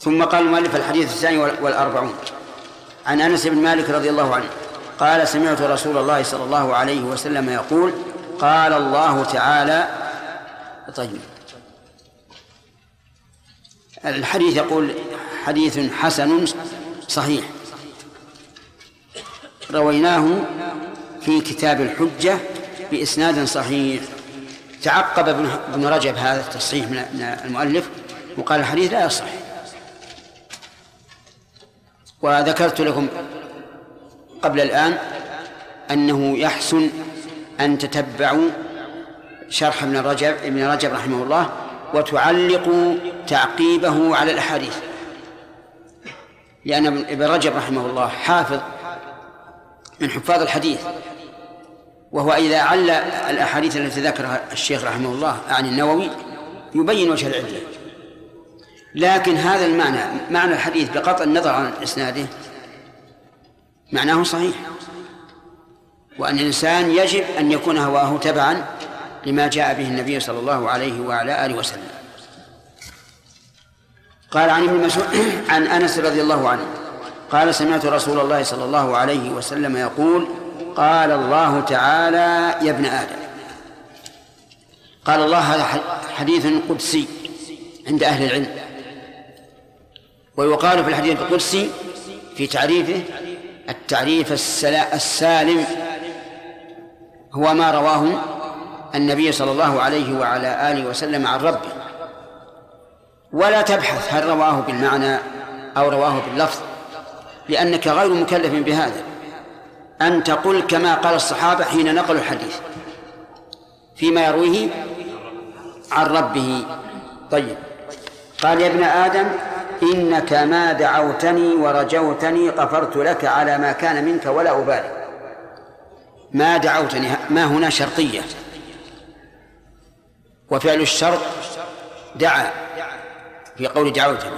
ثم قال المؤلف الحديث الثاني والأربعون. عن أنس بن مالك رضي الله عنه قال سمعت رسول الله صلى الله عليه وسلم يقول قال الله تعالى طيب. الحديث يقول حديث حسن صحيح. رويناه في كتاب الحجة بإسناد صحيح. تعقب ابن رجب هذا التصحيح من المؤلف وقال الحديث لا يصح. وذكرت لكم قبل الآن أنه يحسن أن تتبعوا شرح ابن رجب ابن رجب رحمه الله وتعلقوا تعقيبه على الأحاديث. لأن ابن رجب رحمه الله حافظ من حفاظ الحديث وهو إذا عل الأحاديث التي ذكرها الشيخ رحمه الله عن النووي يبين وجه العلة. لكن هذا المعنى معنى الحديث بقطع النظر عن إسناده معناه صحيح. وأن الإنسان يجب أن يكون هواه تبعا لما جاء به النبي صلى الله عليه وعلى آله وسلم. قال عن ابن مسعود عن أنس رضي الله عنه قال سمعت رسول الله صلى الله عليه وسلم يقول قال الله تعالى يا ابن آدم. قال الله هذا حديث قدسي عند أهل العلم. ويقال في الحديث القدسي في تعريفه التعريف السالم هو ما رواه النبي صلى الله عليه وعلى آله وسلم عن ربه. ولا تبحث هل رواه بالمعنى أو رواه باللفظ لأنك غير مكلف بهذا. أن تقول كما قال الصحابة حين نقلوا الحديث فيما يرويه عن ربه. طيب قال يا ابن آدم إنك ما دعوتني ورجوتني غفرت لك على ما كان منك ولا أبالي. ما دعوتني ما هنا شرطية. وفعل الشرط دعا في قول دعوتني.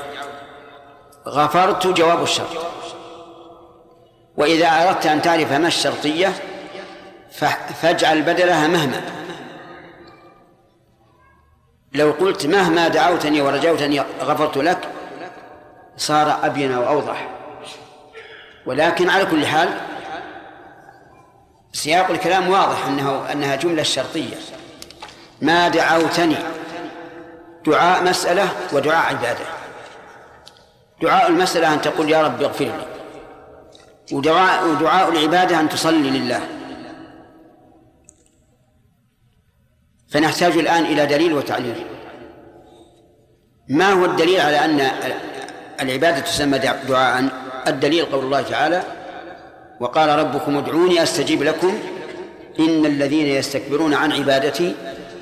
غفرت جواب الشرط. وإذا أردت أن تعرف ما الشرطية فاجعل بدلها مهما. لو قلت مهما دعوتني ورجوتني غفرت لك صار أبين وأوضح ولكن على كل حال سياق الكلام واضح أنه أنها جملة شرطية. ما دعوتني. دعاء مسألة ودعاء عبادة. دعاء المسألة أن تقول يا رب اغفر لي. ودعاء ودعاء العبادة أن تصلي لله. فنحتاج الآن إلى دليل وتعليل. ما هو الدليل على أن العبادة تسمى دعاء. الدليل قول الله تعالى وقال ربكم ادعوني أستجيب لكم. إن الذين يستكبرون عن عبادتي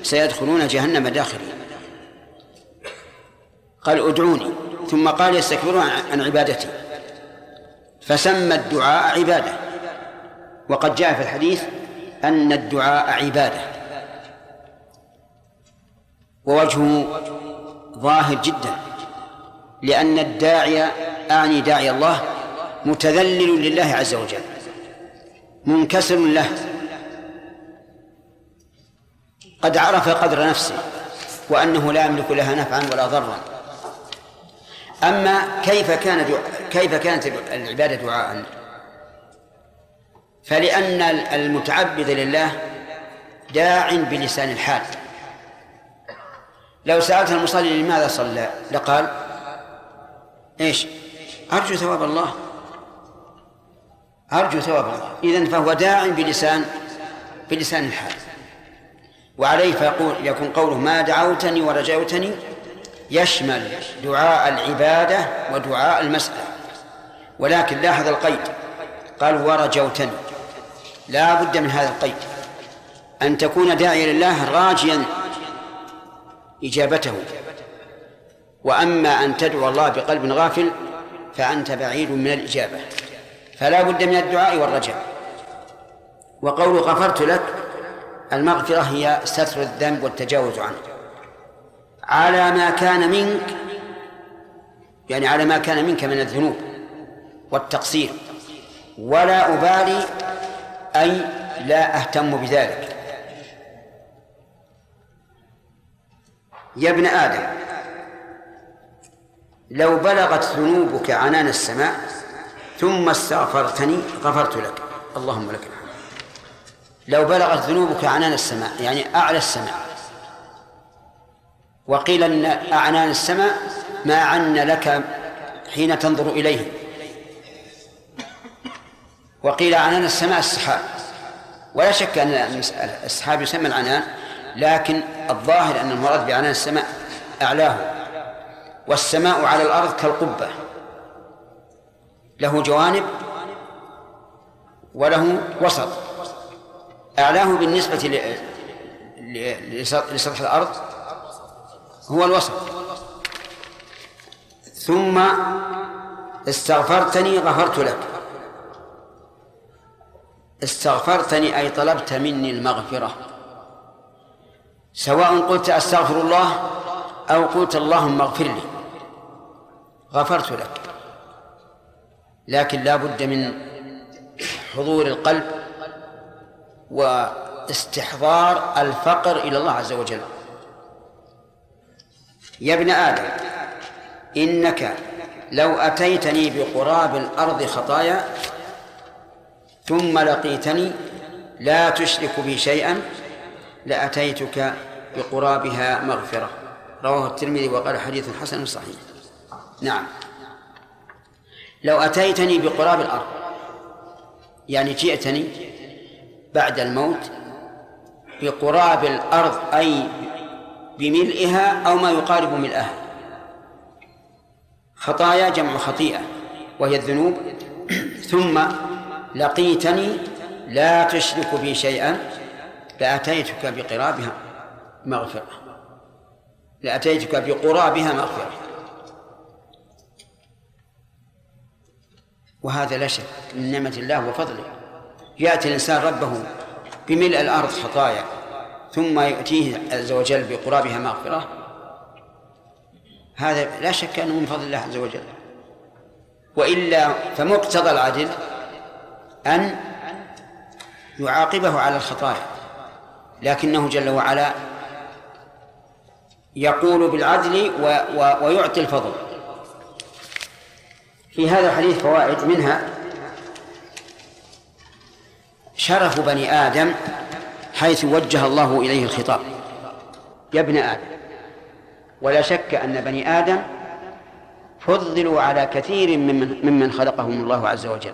سيدخلون جهنم داخلين قال ادعوني. ثم قال يستكبرون عن عبادتي. فسمى الدعاء عبادة. وقد جاء في الحديث أن الدعاء عبادة. ووجهه ظاهر جدا. لأن الداعي أعني داعي الله متذلل لله عز وجل منكسر له. قد عرف قدر نفسه وأنه لا يملك لها نفعا ولا ضرا. أما كيف كان كيف كانت العبادة دعاء؟ فلأن المتعبد لله داع بلسان الحال لو سألت المصلي لماذا صلى لقال إيش؟ أرجو ثواب الله. أرجو ثواب الله. إذن فهو داع بلسان بلسان الحال. وعليه فيقول يكون قوله ما دعوتني ورجوتني يشمل دعاء العبادة ودعاء المسألة. ولكن لاحظ القيد. قال ورجوتني. لا بد من هذا القيد. أن تكون داعيا لله راجيا إجابته. وأما أن تدعو الله بقلب غافل فأنت بعيد من الإجابة. فلا بد من الدعاء والرجاء. وقول غفرت لك المغفرة هي ستر الذنب والتجاوز عنه. على ما كان منك يعني على ما كان منك من الذنوب والتقصير. ولا أبالي أي لا أهتم بذلك. يا ابن آدم لو بلغت ذنوبك عنان السماء ثم استغفرتني غفرت لك. اللهم لك الحمد. لو بلغت ذنوبك عنان السماء يعني أعلى السماء. وقيل أن أعنان السماء ما عن لك حين تنظر إليه. وقيل عنان السماء السحاب. ولا شك أن السحاب يسمى العنان لكن الظاهر أن المراد بعنان السماء أعلاه. والسماء على الأرض كالقبة. له جوانب وله وسط. أعلاه بالنسبة لسطح الأرض هو الوسط. ثم استغفرتني غفرت لك. استغفرتني أي طلبت مني المغفرة. سواء قلت أستغفر الله أو قلت اللهم اغفر لي. غفرت لك. لكن لا بد من حضور القلب واستحضار الفقر إلى الله عز وجل. يا ابن آدم إنك لو أتيتني بقراب الأرض خطايا ثم لقيتني لا تشرك بي شيئا لأتيتك بقرابها مغفرة. رواه الترمذي وقال حديث حسن صحيح. نعم. لو أتيتني بقراب الأرض يعني جئتني بعد الموت بقراب الأرض أي بملئها أو ما يقارب ملئها. خطايا جمع خطيئة وهي الذنوب. ثم لقيتني لا تشرك بي شيئا لأتيتك بقرابها مغفرة. لأتيتك بقرابها مغفرة. وهذا لا شك من نعمة الله وفضله. يأتي الإنسان ربه بملء الأرض خطايا ثم يؤتيه عز وجل بقرابها مغفرة. هذا لا شك أنه من فضل الله عز وجل. وإلا فمقتضى العدل أن يعاقبه على الخطايا. لكنه جل وعلا يقول بالعدل و و ويعطي الفضل. في هذا الحديث فوائد منها شرف بني آدم حيث وجه الله إليه الخطاب. يا ابن آدم ولا شك أن بني آدم فضلوا على كثير ممن, ممن خلقهم الله عز وجل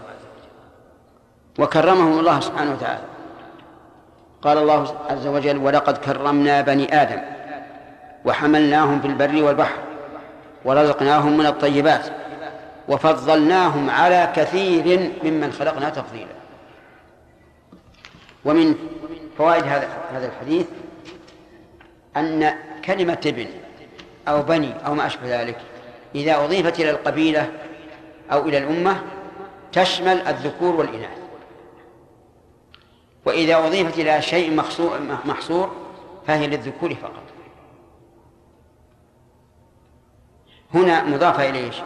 وكرمهم الله سبحانه وتعالى. قال الله عز وجل ولقد كرمنا بني آدم وحملناهم في البر والبحر ورزقناهم من الطيبات وفضلناهم على كثير ممن خلقنا تفضيلا. ومن فوائد هذا هذا الحديث أن كلمة ابن أو بني أو ما أشبه ذلك إذا أضيفت إلى القبيلة أو إلى الأمة تشمل الذكور والإناث. وإذا أضيفت إلى شيء محصور فهي للذكور فقط. هنا مضافة إلى؟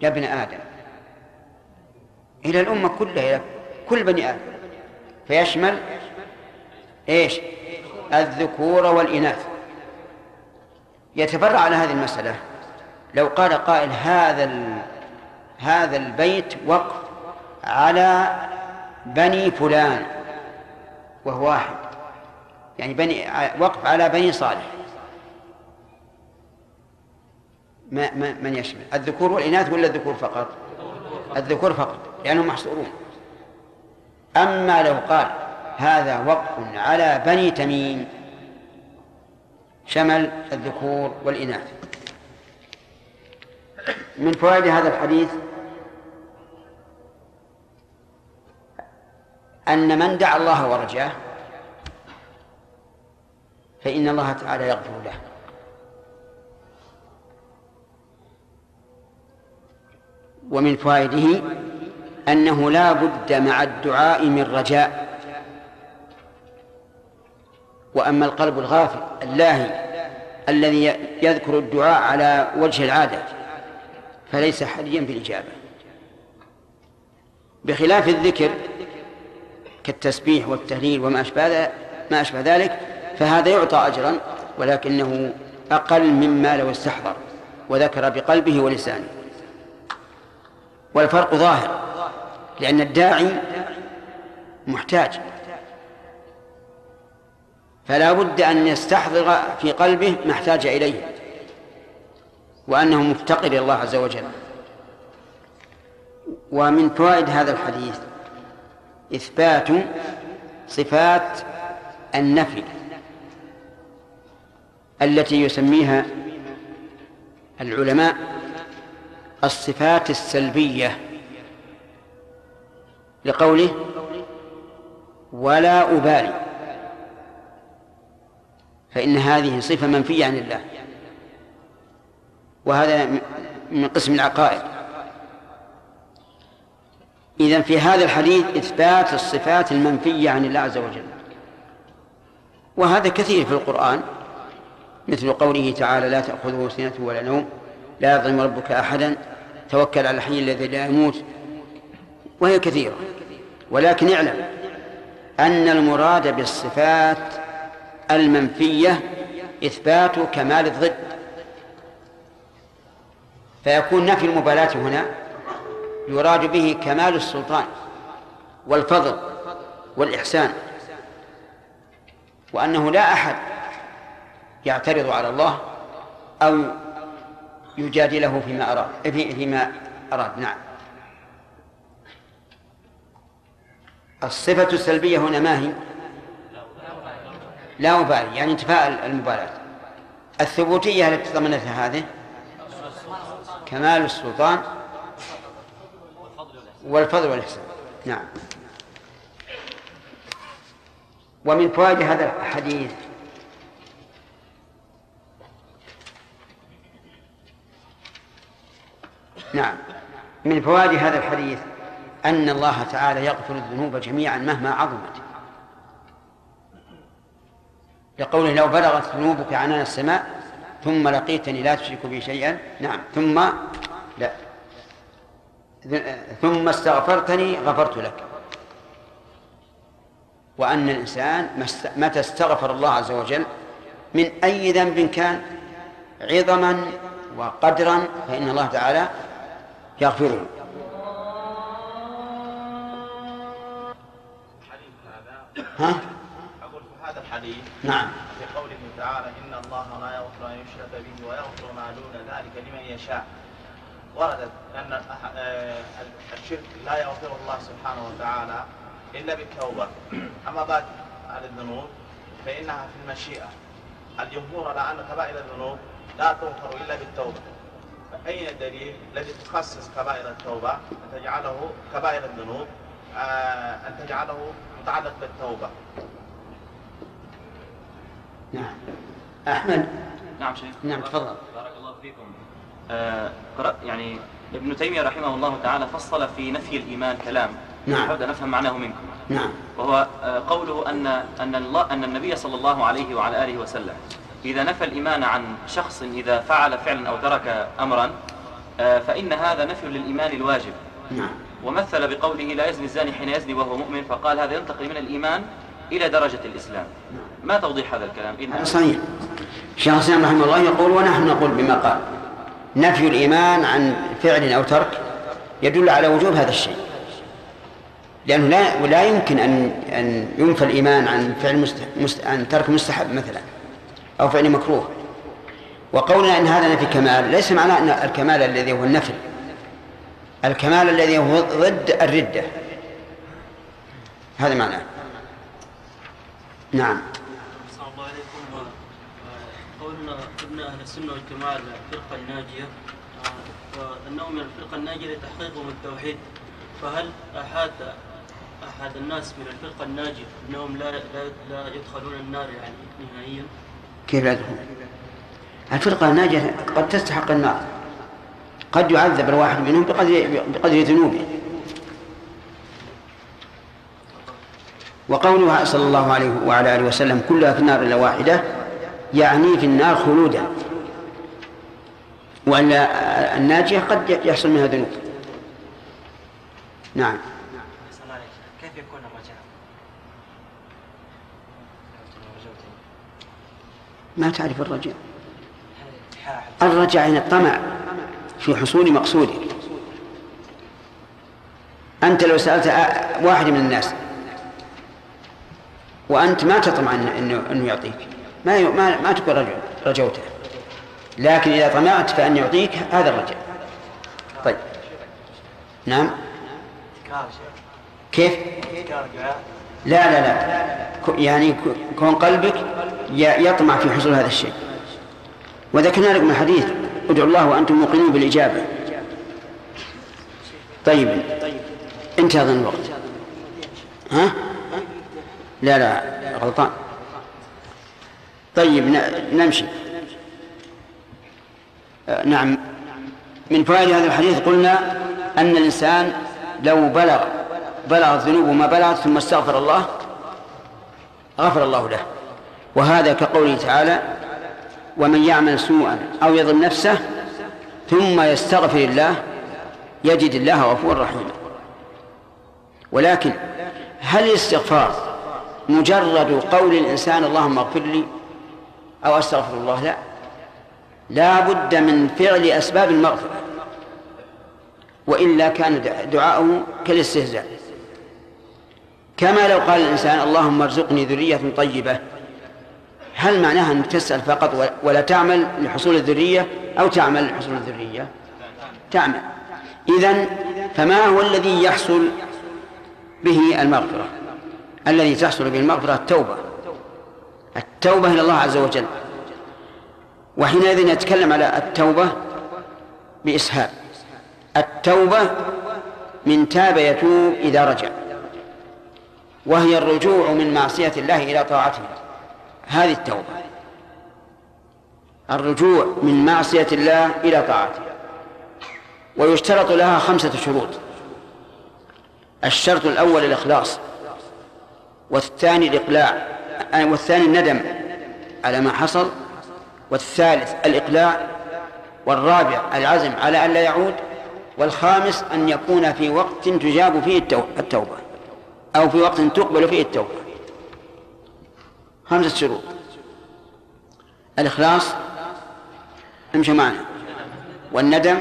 يا ابن آدم. إلى الأمة كلها إلى كل بني آدم. فيشمل إيش؟ الذكور والإناث. يتفرع على هذه المسألة. لو قال قائل هذا هذا البيت وقف على بني فلان وهو واحد. يعني بني وقف على بني صالح. ما من يشمل؟ الذكور والإناث ولا الذكور فقط؟ الذكور فقط لأنهم محصورون. أما لو قال هذا وقف على بني تميم شمل الذكور والإناث. من فوائد هذا الحديث أن من دعا الله ورجاه فإن الله تعالى يغفر له. ومن فوائده أنه لا بد مع الدعاء من رجاء. وأما القلب الغافل اللاهي الذي يذكر الدعاء على وجه العادة فليس حريا بالإجابة. بخلاف الذكر كالتسبيح والتهليل وما أشبه ما أشبه ذلك فهذا يعطى أجرا ولكنه أقل مما لو استحضر وذكر بقلبه ولسانه. والفرق ظاهر لأن الداعي محتاج. فلا بد أن يستحضر في قلبه ما احتاج إليه وأنه مفتقر إلى الله عز وجل. ومن فوائد هذا الحديث إثبات صفات النفي التي يسميها العلماء الصفات السلبية لقوله ولا أبالي. فإن هذه صفة منفية عن الله. وهذا من قسم العقائد. إذا في هذا الحديث إثبات الصفات المنفية عن الله عز وجل. وهذا كثير في القرآن مثل قوله تعالى لا تأخذه سنة ولا نوم. لا يظلم ربك أحدا توكل على الحي الذي لا يموت. وهي كثيرة. ولكن اعلم أن المراد بالصفات المنفية إثبات كمال الضد. فيكون نفي المبالاة هنا يراد به كمال السلطان والفضل والإحسان وأنه لا أحد يعترض على الله أو يجادله فيما أراد. فيما أراد. نعم. الصفة السلبية هنا ما هي؟ لا أبالي يعني انتفاء المبالاة الثبوتية التي ضمنتها هذه؟ كمال السلطان والفضل والإحسان. نعم. ومن فوائد هذا الحديث نعم. من فوائد هذا الحديث أن الله تعالى يغفر الذنوب جميعا مهما عظمت. لقوله لو بلغت ذنوبك عنان السماء ثم لقيتني لا تشرك بي شيئا. نعم. ثم لا. ثم استغفرتني غفرت لك. وأن الإنسان متى استغفر الله عز وجل من أي ذنب كان عظما وقدرا فإن الله تعالى يغفره ها؟ أقول في هذا الحديث نعم. في قوله تعالى إن الله لا يغفر أن يشرك به ويغفر ما دون ذلك لمن يشاء وردت أن الشرك لا يغفر الله سبحانه وتعالى إلا بالتوبة. أما بعد عن الذنوب فإنها في المشيئة. الجمهور على أن كبائر الذنوب لا تغفر إلا بالتوبة. فأين الدليل الذي تخصص كبائر التوبة؟ أن تجعله كبائر الذنوب. آه، أن تجعله متعلق بالتوبة. نعم. أحمد؟ نعم شيخ. نعم تفضل. بارك الله فيكم. آه قرأ يعني ابن تيمية رحمه الله تعالى فصل في نفي الإيمان كلام. نعم. نحاول أن نفهم معناه منكم. نعم. وهو آه قوله أن أن الله أن النبي صلى الله عليه وعلى آله وسلم إذا نفى الإيمان عن شخص إذا فعل فعلا أو ترك أمرا آه فإن هذا نفي للإيمان الواجب. نعم. ومثل بقوله لا يزني الزاني حين يزني وهو مؤمن فقال هذا ينتقل من الإيمان إلى درجة الإسلام. ما توضيح هذا الكلام؟ هذا إن صحيح. شيخ الإسلام رحمه الله يقول ونحن نقول بما قال. نفي الإيمان عن فعل أو ترك يدل على وجوب هذا الشيء. لأنه لا ولا يمكن أن أن ينفى الإيمان عن فعل مست... مست... عن ترك مستحب مثلا. أو فعل مكروه. وقولنا أن هذا نفي كمال ليس معناه أن الكمال الذي هو النفي. الكمال الذي هو ضد الردة. هذا معناه. نعم. قولنا ابن أهل السنة والجماعة الفرقه الناجية آه، وانه من الفرقة الناجية لتحقيقهم التوحيد. فهل احاد أحد الناس من الفرقة الناجية إنهم لا لا, لا يدخلون النار يعني نهائيا؟ كيف يدخل الفرقة الناجية قد تستحق النار. قد يعذب الواحد منهم بقدر بقدر ذنوبه. وقوله صلى الله عليه وعلى آله وسلم كلها في النار إلا واحدة يعني في النار خلودا. وأن الناجية قد يحصل منها ذنوب. نعم كيف يكون الرجاء؟ ما تعرف الرجاء. الرجع هنا الطمع. في حصول مقصودك أنت لو سألت واحد من الناس وأنت ما تطمع إنه إنه يعطيك. ما ما ما تقول رجع رجوته. لكن إذا طمعت فأن يعطيك هذا الرجع طيب. نعم. كيف؟ لا لا لا. يعني كون قلبك يطمع في حصول هذا الشيء. وذكرنا لكم الحديث ادعوا الله وأنتم موقنون بالإجابة. طيب. انتهى هذا الوقت. ها؟ لا لا غلطان. طيب نمشي. آه، نعم. من فوائد هذا الحديث قلنا أن الإنسان لو بلغ بلغت ذنوبه ما بلغت ثم استغفر الله غفر الله له. وهذا كقوله تعالى ومن يعمل سوءا أو يظلم نفسه ثم يستغفر الله يجد الله غفورا رحيما. ولكن هل الاستغفار مجرد قول الإنسان اللهم اغفر لي أو أستغفر الله؟ لا. لا بد من فعل أسباب المغفرة وإلا كان دعاؤه كالاستهزاء. كما لو قال الإنسان اللهم ارزقني ذرية طيبة هل معناها أنك تسأل فقط ولا تعمل لحصول الذرية أو تعمل لحصول الذرية؟ تعمل. إذن فما هو الذي يحصل به المغفرة؟ الذي تحصل به المغفرة التوبة. التوبة إلى الله عز وجل. وحينئذ نتكلم على التوبة بإسهاب. التوبة من تاب يتوب إذا رجع. وهي الرجوع من معصية الله إلى طاعته. هذه التوبة. الرجوع من معصية الله إلى طاعته. ويشترط لها خمسة شروط. الشرط الأول الإخلاص والثاني الإقلاع والثاني الندم على ما حصل والثالث الإقلاع والرابع العزم على أن لا يعود والخامس أن يكون في وقت تجاب فيه التوبة أو في وقت تقبل فيه التوبة. خمسة شروط. الإخلاص امشي معنا. والندم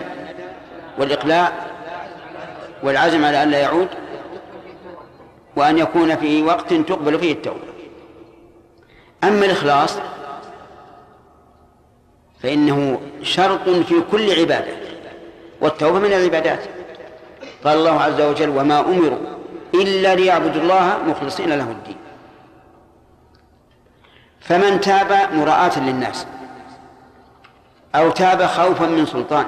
والإقلاع والعزم على أن لا يعود وأن يكون في وقت تقبل فيه التوبة. أما الإخلاص فإنه شرط في كل عبادة والتوبة من العبادات. قال الله عز وجل وما أمروا إلا ليعبدوا الله مخلصين له الدين. فمن تاب مراءة للناس أو تاب خوفا من سلطان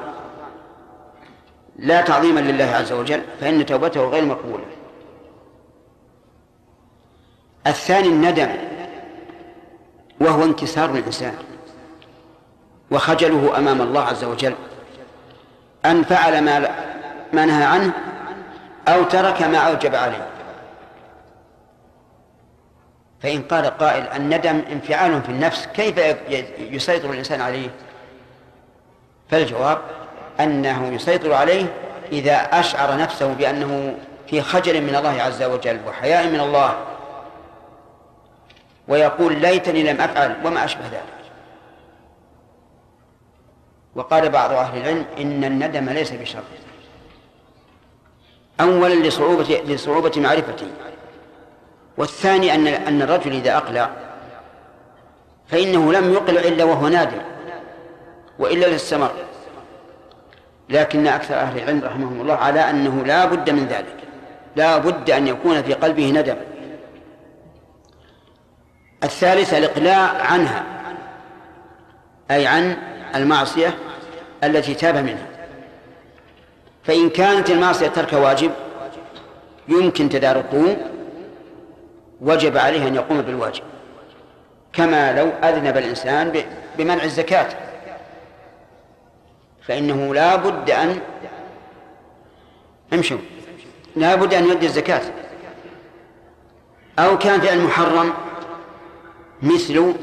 لا تعظيما لله عز وجل فإن توبته غير مقبولة. الثاني الندم وهو انكسار الإنسان وخجله أمام الله عز وجل أن فعل ما ما نهى عنه أو ترك ما أوجب عليه. فإن قال قائل الندم انفعال في النفس كيف يسيطر الإنسان عليه؟ فالجواب أنه يسيطر عليه إذا أشعر نفسه بأنه في خجل من الله عز وجل وحياء من الله ويقول ليتني لم أفعل وما أشبه ذلك. وقال بعض أهل العلم إن الندم ليس بشر. أولا لصعوبة لصعوبة معرفته. والثاني أن أن الرجل إذا أقلع فإنه لم يقلع إلا وهو نادم وإلا للسمر. لكن أكثر أهل العلم رحمهم الله على أنه لا بد من ذلك. لا بد أن يكون في قلبه ندم. الثالث الإقلاع عنها أي عن المعصية التي تاب منها. فإن كانت المعصية ترك واجب يمكن تداركه. وجب عليه أن يقوم بالواجب. كما لو أذنب الإنسان بمنع الزكاة. فإنه لا بد أن امشوا. لا بد أن يؤدي الزكاة. أو كان فعل محرم مثل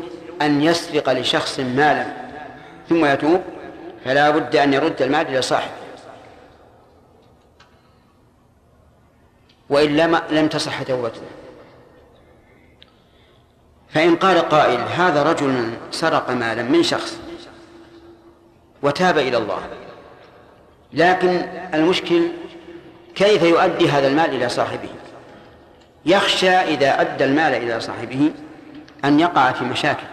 أن يسرق لشخص مالا ثم يتوب فلا بد أن يرد المال إلى صاحبه. وإلا لم تصح توبته. فإن قال قائل هذا رجل سرق مالا من شخص وتاب إلى الله. لكن المشكل كيف يؤدي هذا المال إلى صاحبه؟ يخشى إذا أدى المال إلى صاحبه أن يقع في مشاكل.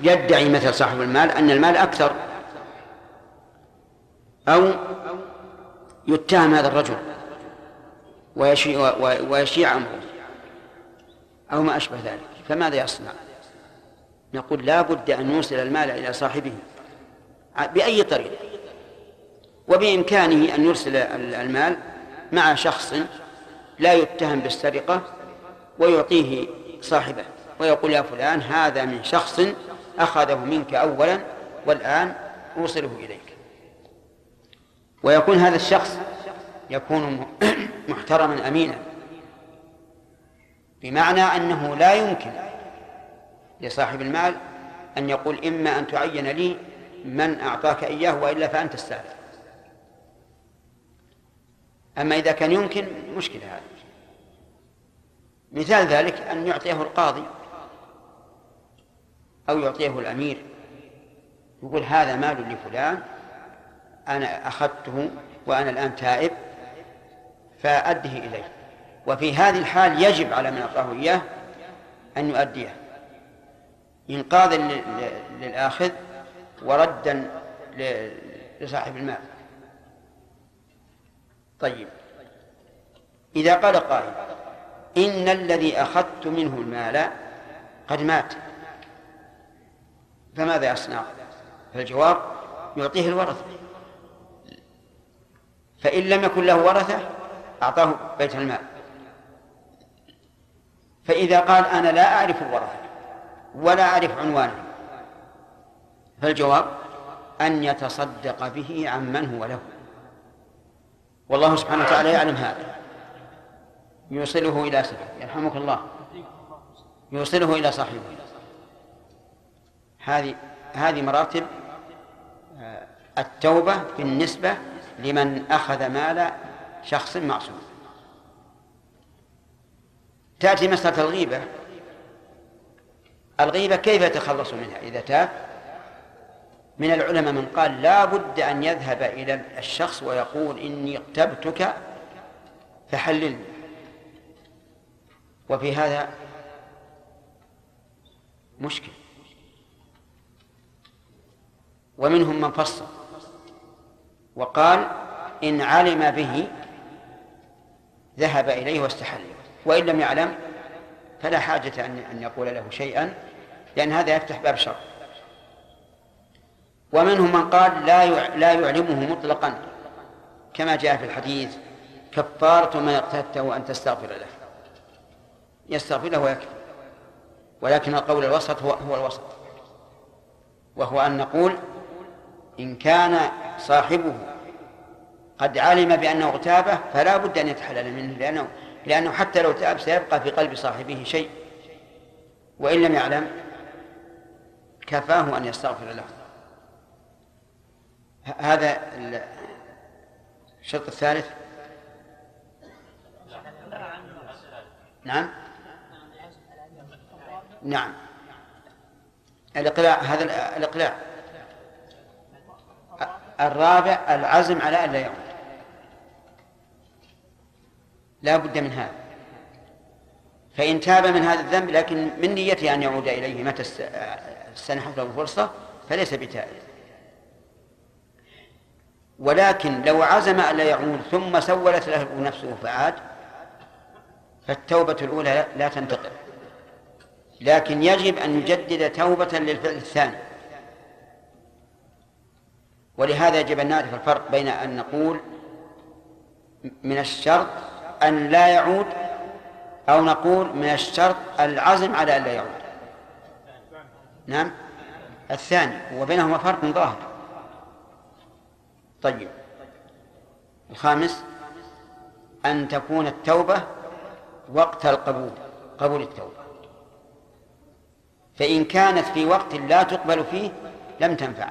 فيدعي مثل صاحب المال أن المال أكثر أو يتهم هذا الرجل. ويشيع, ويشيع أمره. أو ما أشبه ذلك. فماذا يصنع؟ نقول لا بد أن يوصل المال إلى صاحبه. بأي طريقة وبإمكانه أن يرسل المال مع شخص لا يتهم بالسرقة ويعطيه صاحبه ويقول يا فلان هذا من شخص أخذه منك أولا والآن أوصله إليك. ويكون هذا الشخص يكون محترما أمينا. بمعنى أنه لا يمكن لصاحب المال أن يقول إما أن تعين لي من أعطاك إياه وإلا فأنت السالف أما إذا كان يمكن مشكلة هذه. مثال ذلك أن يعطيه القاضي أو يعطيه الأمير يقول هذا مال لفلان أنا أخذته وأنا الآن تائب فأده إليه. وفي هذه الحال يجب على من أعطاه إياه أن يؤديه. إنقاذا للآخذ وردا لصاحب المال. طيب. إذا قال قائل إن الذي أخذت منه المال قد مات. فماذا يصنع؟ فالجواب يعطيه الورثة. فإن لم يكن له ورثة أعطاه بيت المال. فإذا قال أنا لا أعرف الورثة ولا أعرف عنوانه فالجواب أن يتصدق به عمن هو له. والله سبحانه وتعالى يعلم هذا. يوصله إلى صاحبه يرحمك الله. يوصله إلى صاحبه. هذه هذه مراتب آه، التوبة بالنسبة لمن أخذ مال شخص معصوم. تأتي مسألة الغيبة. الغيبة كيف يتخلص منها؟ إذا تاب من العلماء من قال لا بد أن يذهب إلى الشخص ويقول إني اغتبتك فحللني. وفي هذا مشكل. ومنهم من فصل. وقال إن علم به ذهب إليه واستحل. وإن لم يعلم فلا حاجة أن يقول له شيئا لأن هذا يفتح باب شر. ومنهم من قال لا لا يعلمه مطلقا كما جاء في الحديث كفارة ما اقتدته أن تستغفر له. يستغفر له ويكفي ولكن القول الوسط هو هو الوسط. وهو أن نقول إن كان صاحبه قد علم بأنه اغتابه فلا بد أن يتحلل منه لأنه لأنه حتى لو تاب سيبقى في قلب صاحبه شيء. وإن لم يعلم كفاه أن يستغفر له. هذا الشرط الثالث. نعم. نعم. الإقلاع هذا الإقلاع. الرابع العزم على أن لا يعود لا بد من هذا. فإن تاب من هذا الذنب لكن من نيته أن يعود إليه متى استنحت له الفرصة فليس بتائب. ولكن لو عزم أن لا يعود ثم سولت له نفسه فعاد فالتوبة الأولى لا تنتقل. لكن يجب أن يجدد توبة للفعل الثاني. ولهذا يجب أن نعرف الفرق بين أن نقول من الشرط أن لا يعود أو نقول من الشرط العزم على أن لا يعود. نعم. الثاني وبينهما فرق ظاهر. طيب. الخامس أن تكون التوبة وقت القبول قبول التوبة. فإن كانت في وقت لا تقبل فيه لم تنفع.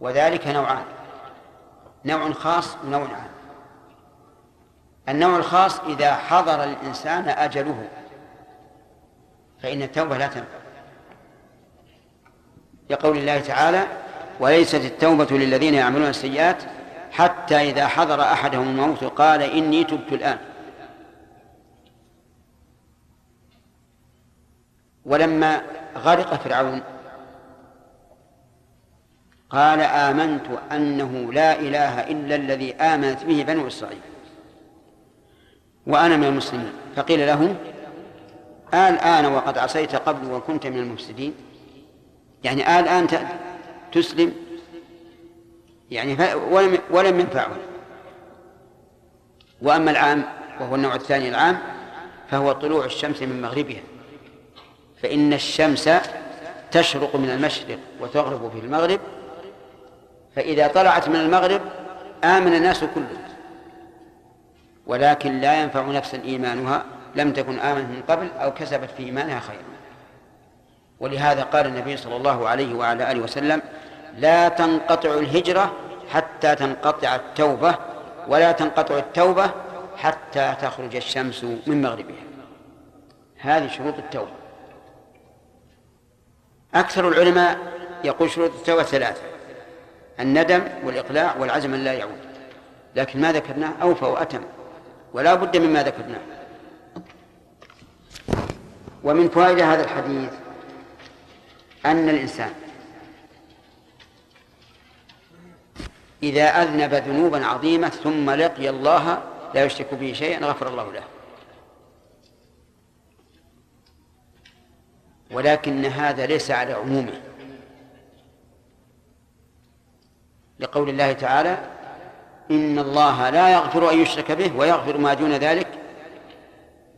وذلك نوعان. نوع خاص ونوع عام. النوع الخاص إذا حضر الإنسان أجله. فإن التوبة لا تنفع. لقول الله تعالى وليست التوبة للذين يعملون السيئات حتى إذا حضر أحدهم الموت قال إني تبت الآن ولما غرق فرعون قال آمنت أنه لا إله إلا الذي آمنت به بنو إسرائيل وأنا من المسلمين. فقيل له الآن وقد عصيت قبل وكنت من المفسدين. يعني الآن تسلم. يعني ولم ولم ينفعه وأما العام وهو النوع الثاني العام فهو طلوع الشمس من مغربها. فإن الشمس تشرق من المشرق وتغرب في المغرب. فإذا طلعت من المغرب آمن الناس كلهم. ولكن لا ينفع نفسا إيمانها لم تكن آمنت من قبل أو كسبت في إيمانها خيرا. ولهذا قال النبي صلى الله عليه وعلى آله وسلم لا تنقطع الهجرة حتى تنقطع التوبة ولا تنقطع التوبة حتى تخرج الشمس من مغربها. هذه شروط التوبة. أكثر العلماء يقول شروط التوبة ثلاثة الندم والإقلاع والعزم أن لا يعود. لكن ما ذكرناه أوفى وأتم. ولا بد مما ذكرناه. ومن فوائد هذا الحديث أن الإنسان إذا أذنب ذنوبا عظيمة ثم لقي الله لا يشرك به شيئا غفر الله له. ولكن هذا ليس على عمومه. لقول الله تعالى إن الله لا يغفر أن يشرك به ويغفر ما دون ذلك.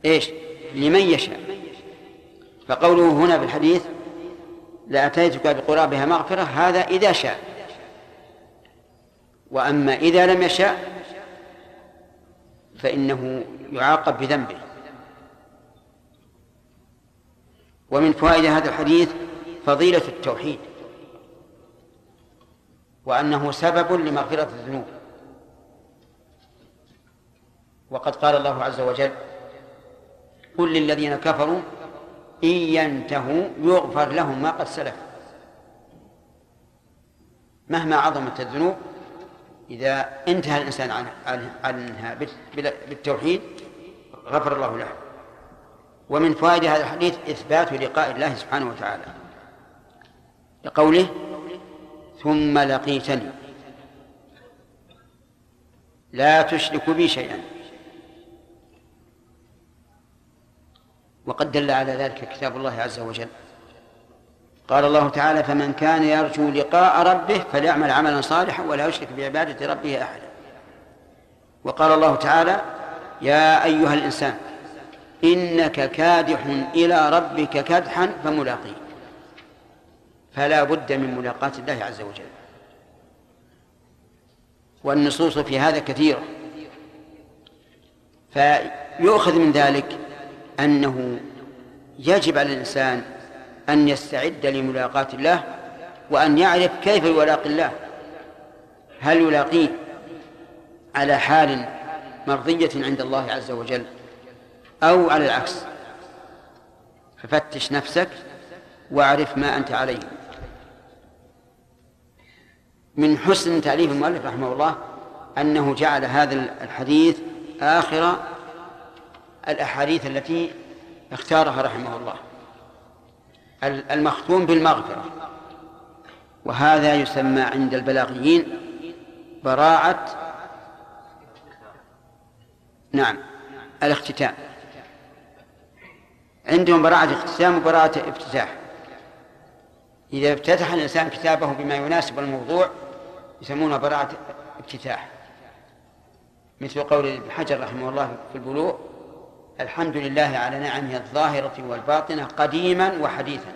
إيش؟ لمن يشاء. فقوله هنا في الحديث لأتيتك بقرابها مغفرة هذا إذا شاء. وأما إذا لم يشاء فإنه يعاقب بذنبه. ومن فوائد هذا الحديث فضيلة التوحيد وأنه سبب لمغفرة الذنوب. وقد قال الله عز وجل قل للذين كفروا إن ينتهوا يغفر لهم ما قد سلف. مهما عظمت الذنوب إذا انتهى الإنسان عنها بالتوحيد غفر الله له. ومن فوائد هذا الحديث إثبات لقاء الله سبحانه وتعالى. لقوله ثم لقيتني. لا تشرك بي شيئا. وقد دل على ذلك كتاب الله عز وجل. قال الله تعالى فمن كان يرجو لقاء ربه فليعمل عملا صالحا ولا يشرك بعبادة ربه أحدا. وقال الله تعالى يا أيها الإنسان إنك كادح إلى ربك كدحا فملاقيه فلا بد من ملاقاة الله عز وجل. والنصوص في هذا كثيرة. فيؤخذ من ذلك أنه يجب على الإنسان أن يستعد لملاقاة الله وأن يعرف كيف يلاقي الله. هل يلاقيه على حال مرضية عند الله عز وجل أو على العكس؟ ففتش نفسك واعرف ما أنت عليه. من حسن تعريف المؤلف رحمه الله أنه جعل هذا الحديث آخر الأحاديث التي اختارها رحمه الله. المختوم بالمغفرة. وهذا يسمى عند البلاغيين براعة نعم الاختتام. عندهم براعة اختتام وبراعة افتتاح. إذا افتتح الإنسان كتابه بما يناسب الموضوع يسمونه براعة افتتاح. مثل قول ابن حجر رحمه الله في البلوغ الحمد لله على نعمه الظاهرة والباطنة قديما وحديثا.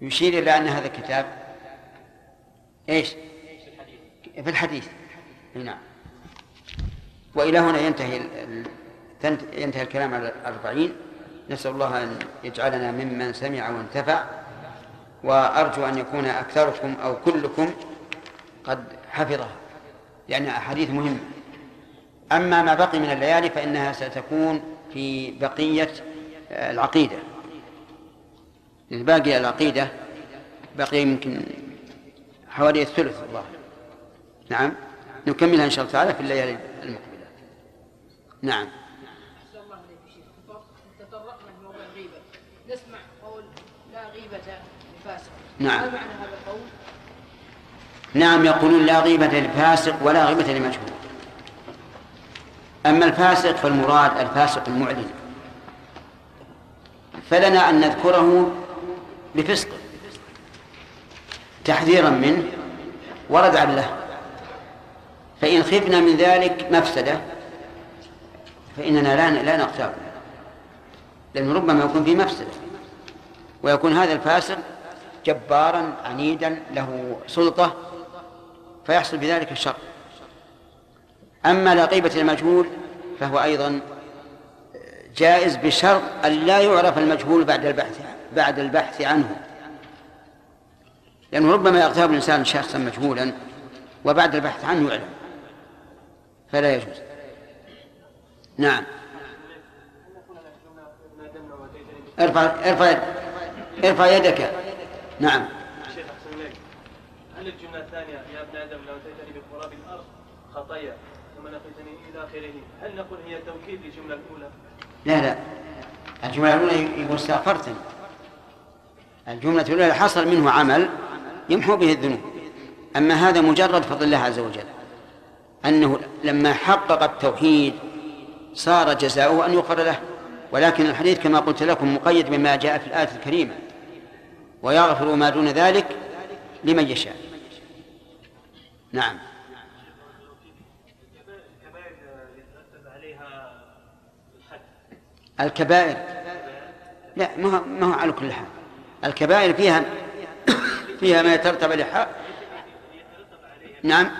يشير إلى أن هذا الكتاب إيش؟ في الحديث. نعم. وإلى هنا ينتهي ينتهي الكلام على الأربعين. نسأل الله أن يجعلنا ممن سمع وانتفع. وأرجو أن يكون أكثركم أو كلكم قد حفظها. لأنها أحاديث مهمة. أما ما بقي من الليالي فإنها ستكون في بقية العقيدة. باقي العقيدة بقي يمكن حوالي الثلث الله نعم؟ نكملها إن شاء الله تعالى في الليالي المقبلة. نعم. نسمع قول لا غيبة لفاسق نعم. ما معنى هذا القول؟ نعم يقولون لا غيبة للفاسق ولا غيبة لمجهول أما الفاسق فالمراد الفاسق المعلن. فلنا أن نذكره بفسقه تحذيرا منه وردعا له فإن خفنا من ذلك مفسدة فإننا لا لا نغتاب. لأنه ربما يكون في مفسدة ويكون هذا الفاسق جبارا عنيدا له سلطة فيحصل بذلك الشر. أما لقيبة المجهول فهو أيضا جائز بشرط أن لا يعرف المجهول بعد البحث بعد البحث عنه. لأنه ربما يغتاب الإنسان شخصا مجهولا وبعد البحث عنه يعلم. فلا يجوز. نعم. ارفع ارفع ارفع يدك. نعم. شيخ أحسن إليك. هل الجمله الثانية يا ابن آدم لو أتيتني بقراب الأرض خطايا هل نقول هي توكيد للجملة الأولى؟ لا لا. الجملة الأولى يقول استغفرتني الجملة الأولى حصل منه عمل يمحو به الذنوب. أما هذا مجرد فضل الله عز وجل. أنه لما حقق التوحيد صار جزاؤه أن يغفر له. ولكن الحديث كما قلت لكم مقيد بما جاء في الآية الكريمة. ويغفر ما دون ذلك لمن يشاء. نعم الكبائر يترتب عليها الحد الكبائر. لا ما هو ما هو على كل حال. الكبائر فيها فيها ما يترتب عليها نعم.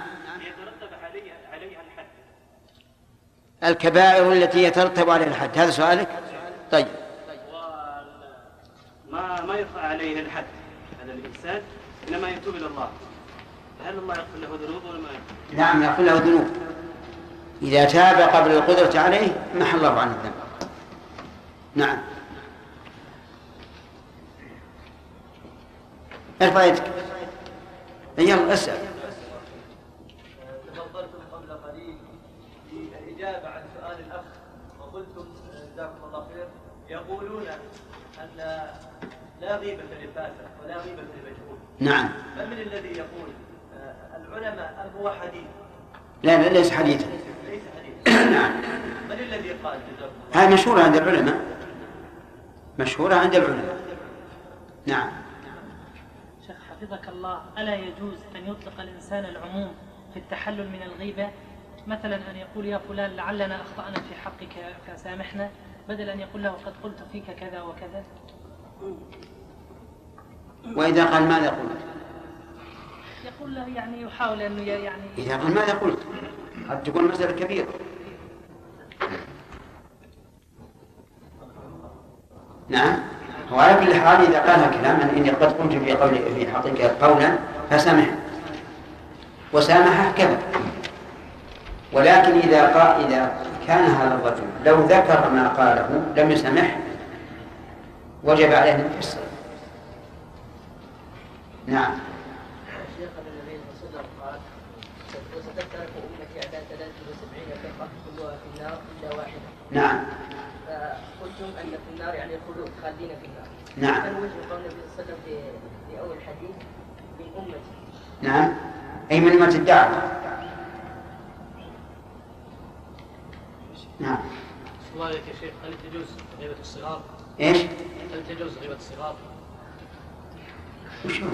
الكبائر التي يترتب عليها الحد. هذا سؤالك؟ طيب. ما ما يرفع عليه الحد. هذا الإنسان إنما يتوب إلى الله. هل الله يغفر له ذنوبه ولا ما يغفر؟ نعم يغفر له ذنوب. إذا تاب قبل القدرة عليه محى الله عنه الذنب. نعم. ارفع يدك يلا اسأل. تفضلتم قبل قليل في الإجابة عن سؤال الأخ وقلتم جزاكم الله خير يقولون أن لا غيبة للفاسق ولا غيبة للمجهول. نعم. من من الذي يقول آه، العلماء أم هو حديث؟ لا لا ليس حديثا. ليس حديث نعم. من الذي قال جزاكم الله هذه مشهورة عند العلماء. مشهورة عند العلماء. نعم. شيخ حفظك الله ألا يجوز أن يطلق الإنسان العموم في التحلل من الغيبة؟ مثلا أن يقول يا فلان لعلنا أخطأنا في حقك فسامحنا بدل أن يقول له قد قلت فيك كذا وكذا. وإذا قال ماذا قلت؟ يقول له يعني يحاول أنه يعني إذا قال ماذا قلت؟ قد تكون مسألة كبيرة. نعم. هو على كل حال إذا قالها كلاما إني قد قلت في قول في حقك قولا فسامح وسامحه كذا. ولكن إذا قال إذا كان هذا الرجل لو ذكر ما قاله لم يسامح وجب عليه أن يفسر. نعم شيخ النبي صلى الله عليه وسلم قال وستفترق امتي على 73 فرقه كلها في النار الا واحدة نعم فقلتم ان في النار يعني الخلود خالدين في النار نعم. كان وجه قول النبي صلى الله عليه وسلم في في اول الحديث من امتي نعم أي من أمة الدعوة نعم الله عليك يا شيخ هل تجوز غيبة الصغار؟ إيش؟ هل تجوز غيبة الصغار؟ وش هو؟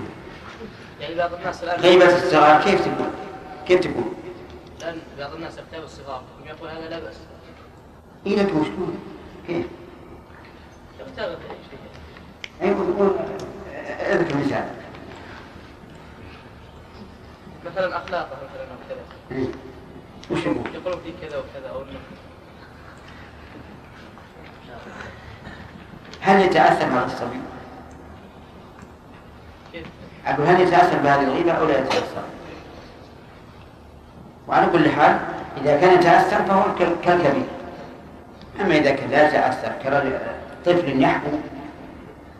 يعني بعض الناس الآن غيبة الصغار كيف تكون؟ كيف تكون؟ الآن بعض الناس يغتاب الصغار يقول هذا لا بأس إيه لك وشلون؟ كيف؟ يغتاب أي شيء أي قول اذكر مثال مثلا اخلاقه مثلا أو كذا إيه. وش يقول؟ يقولون فيه كذا وكذا أو هل يتأثر مع الصبي؟ أقول هل يتأثر بهذه الغيبة أو لا يتأثر؟ وعلى كل حال إذا كان يتأثر فهو كال- كالكبير أما إذا كان لا يتأثر كرجل طفل يحبو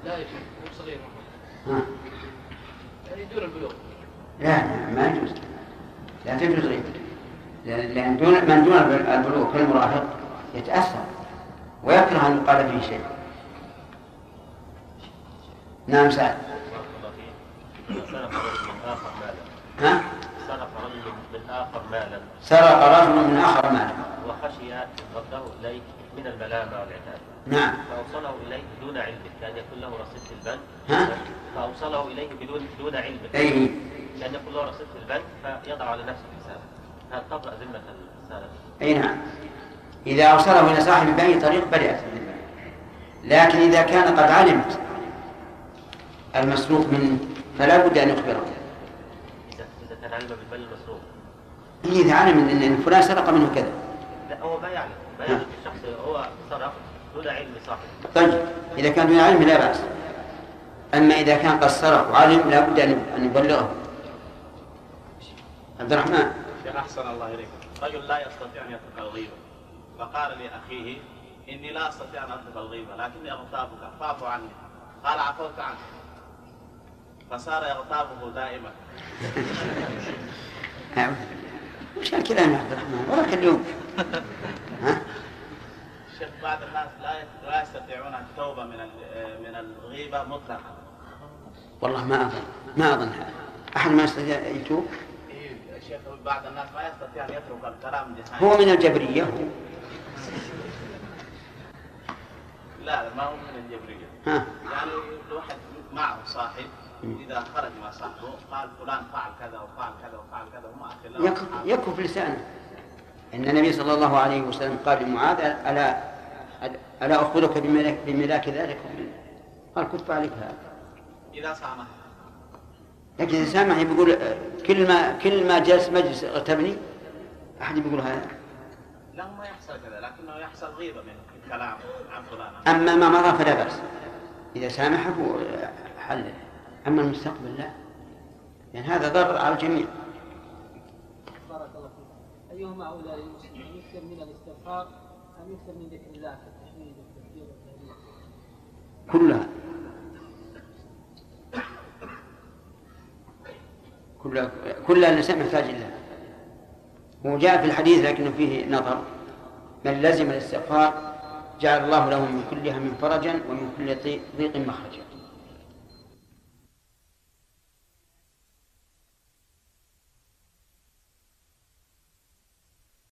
لا يا شيخ مو صغير. ها يعني دون البلوغ لا لا ما يجوز. لا تجوز غيبة لأن لأن دون من دون البلوغ كالمراهق يتأثر ويكره أن يقال فيه شيء. نعم سعد. سرق رجل من آخر مالا ها؟ سرق رجل من آخر مالا سرق رجل من آخر ماله. وخشي رده إليه من الملامة والعتاب نعم. فأوصله إليه بدون علمه كأن يكون له رصيد في البنك ها؟ فأوصله إليه بدون دون علمه أي. كأن يكون له رصيد في البنك فيضع على نفسه حسابه هل تبرأ ذمة السالف أي نعم. إذا أوصله إلى صاحب بأي طريق برئت الذمة. لكن إذا كان قد علمت المسروق منه فلا بد أن يخبره. إذا إذا كان علم بالمال المسروق. إذا علم أن أن فلان سرق منه كذا. لا هو ما يعلم. ما يعلم. الشخص هو سرق دون علم صاحبه طيب إذا كان دون علم لا بأس. أما إذا كان قد سرق وعلم لا بد أن أن يبلغه. عبد الرحمن. شيخ أحسن الله إليكم رجل لا يستطيع أن يترك الغيبة. فقال لأخيه إني لا أستطيع أن أترك الغيبة لكني أغتابك فاعف عني. قال عفوت عنك. فصار يغتابه دائما. نعم. وش الكلام يا عبد الرحمن. وراك اليوم. ها؟ الشيخ بعض الناس لا لا يستطيعون التوبة من من الغيبة مطلقا. والله ما أظن ما أظن هذا. أحد ما يستطيع يتوب؟ إيه، الشيخ بعض الناس ما يستطيع أن يترك الكلام هو من الجبرية هو. لا لا، ما هو من الجبرية. ها. يعني الواحد معه صاحب إذا خرج مع صاحبه قال فلان فعل كذا وفعل كذا وفعل كذا وما يكف يكف لسانه. إن النبي صلى الله عليه وسلم قال لمعاذ ألا ألا أخبرك بملاك, بملاك ذلك قال كف عليك هذا. إذا سامح لكن إذا سامح بيقول آه، كل ما كل ما جلس مجلس اغتبني أحد بيقول هذا؟ له ما يحصل كذا لكنه يحصل غيبة من الكلام عن فلان. أما ما مضى فلا بأس. إذا سامحه حلل أما المستقبل لا. لأن هذا ضرر على الجميع. بارك الله فيك. أيهما أولى للمسلم أن يكثر من الاستغفار أم يكثر من ذكر الله؟ كلها. كلها كلها الإنسان محتاج لها وجاء في الحديث لكنه فيه نظر. من لزم الاستغفار جعل الله له من كل هم فرجا ومن كل ضيق مخرجا.